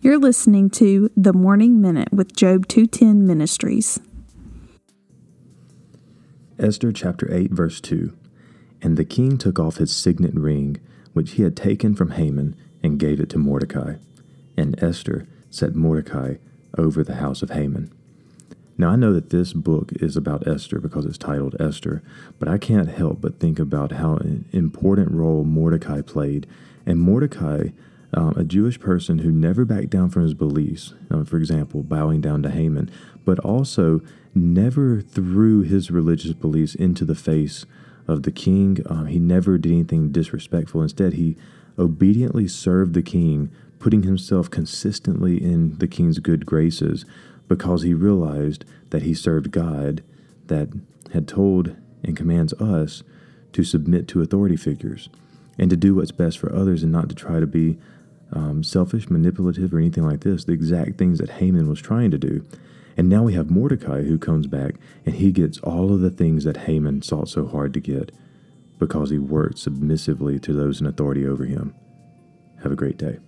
You're listening to The Morning Minute with Job 210 Ministries. Esther chapter 8, verse 2. And the king took off his signet ring, which he had taken from Haman, and gave it to Mordecai. And Esther set Mordecai over the house of Haman. Now, I know that this book is about Esther because it's titled Esther, but I can't help but think about how an important role Mordecai played. And Mordecai um, a Jewish person who never backed down from his beliefs, um, for example, bowing down to Haman, but also never threw his religious beliefs into the face of the king. Um, he never did anything disrespectful. Instead, he obediently served the king, putting himself consistently in the king's good graces because he realized that he served God that had told and commands us to submit to authority figures and to do what's best for others and not to try to be um, selfish, manipulative, or anything like this. The exact things that Haman was trying to do. And now we have Mordecai who comes back and he gets all of the things that Haman sought so hard to get because he worked submissively to those in authority over him. Have a great day.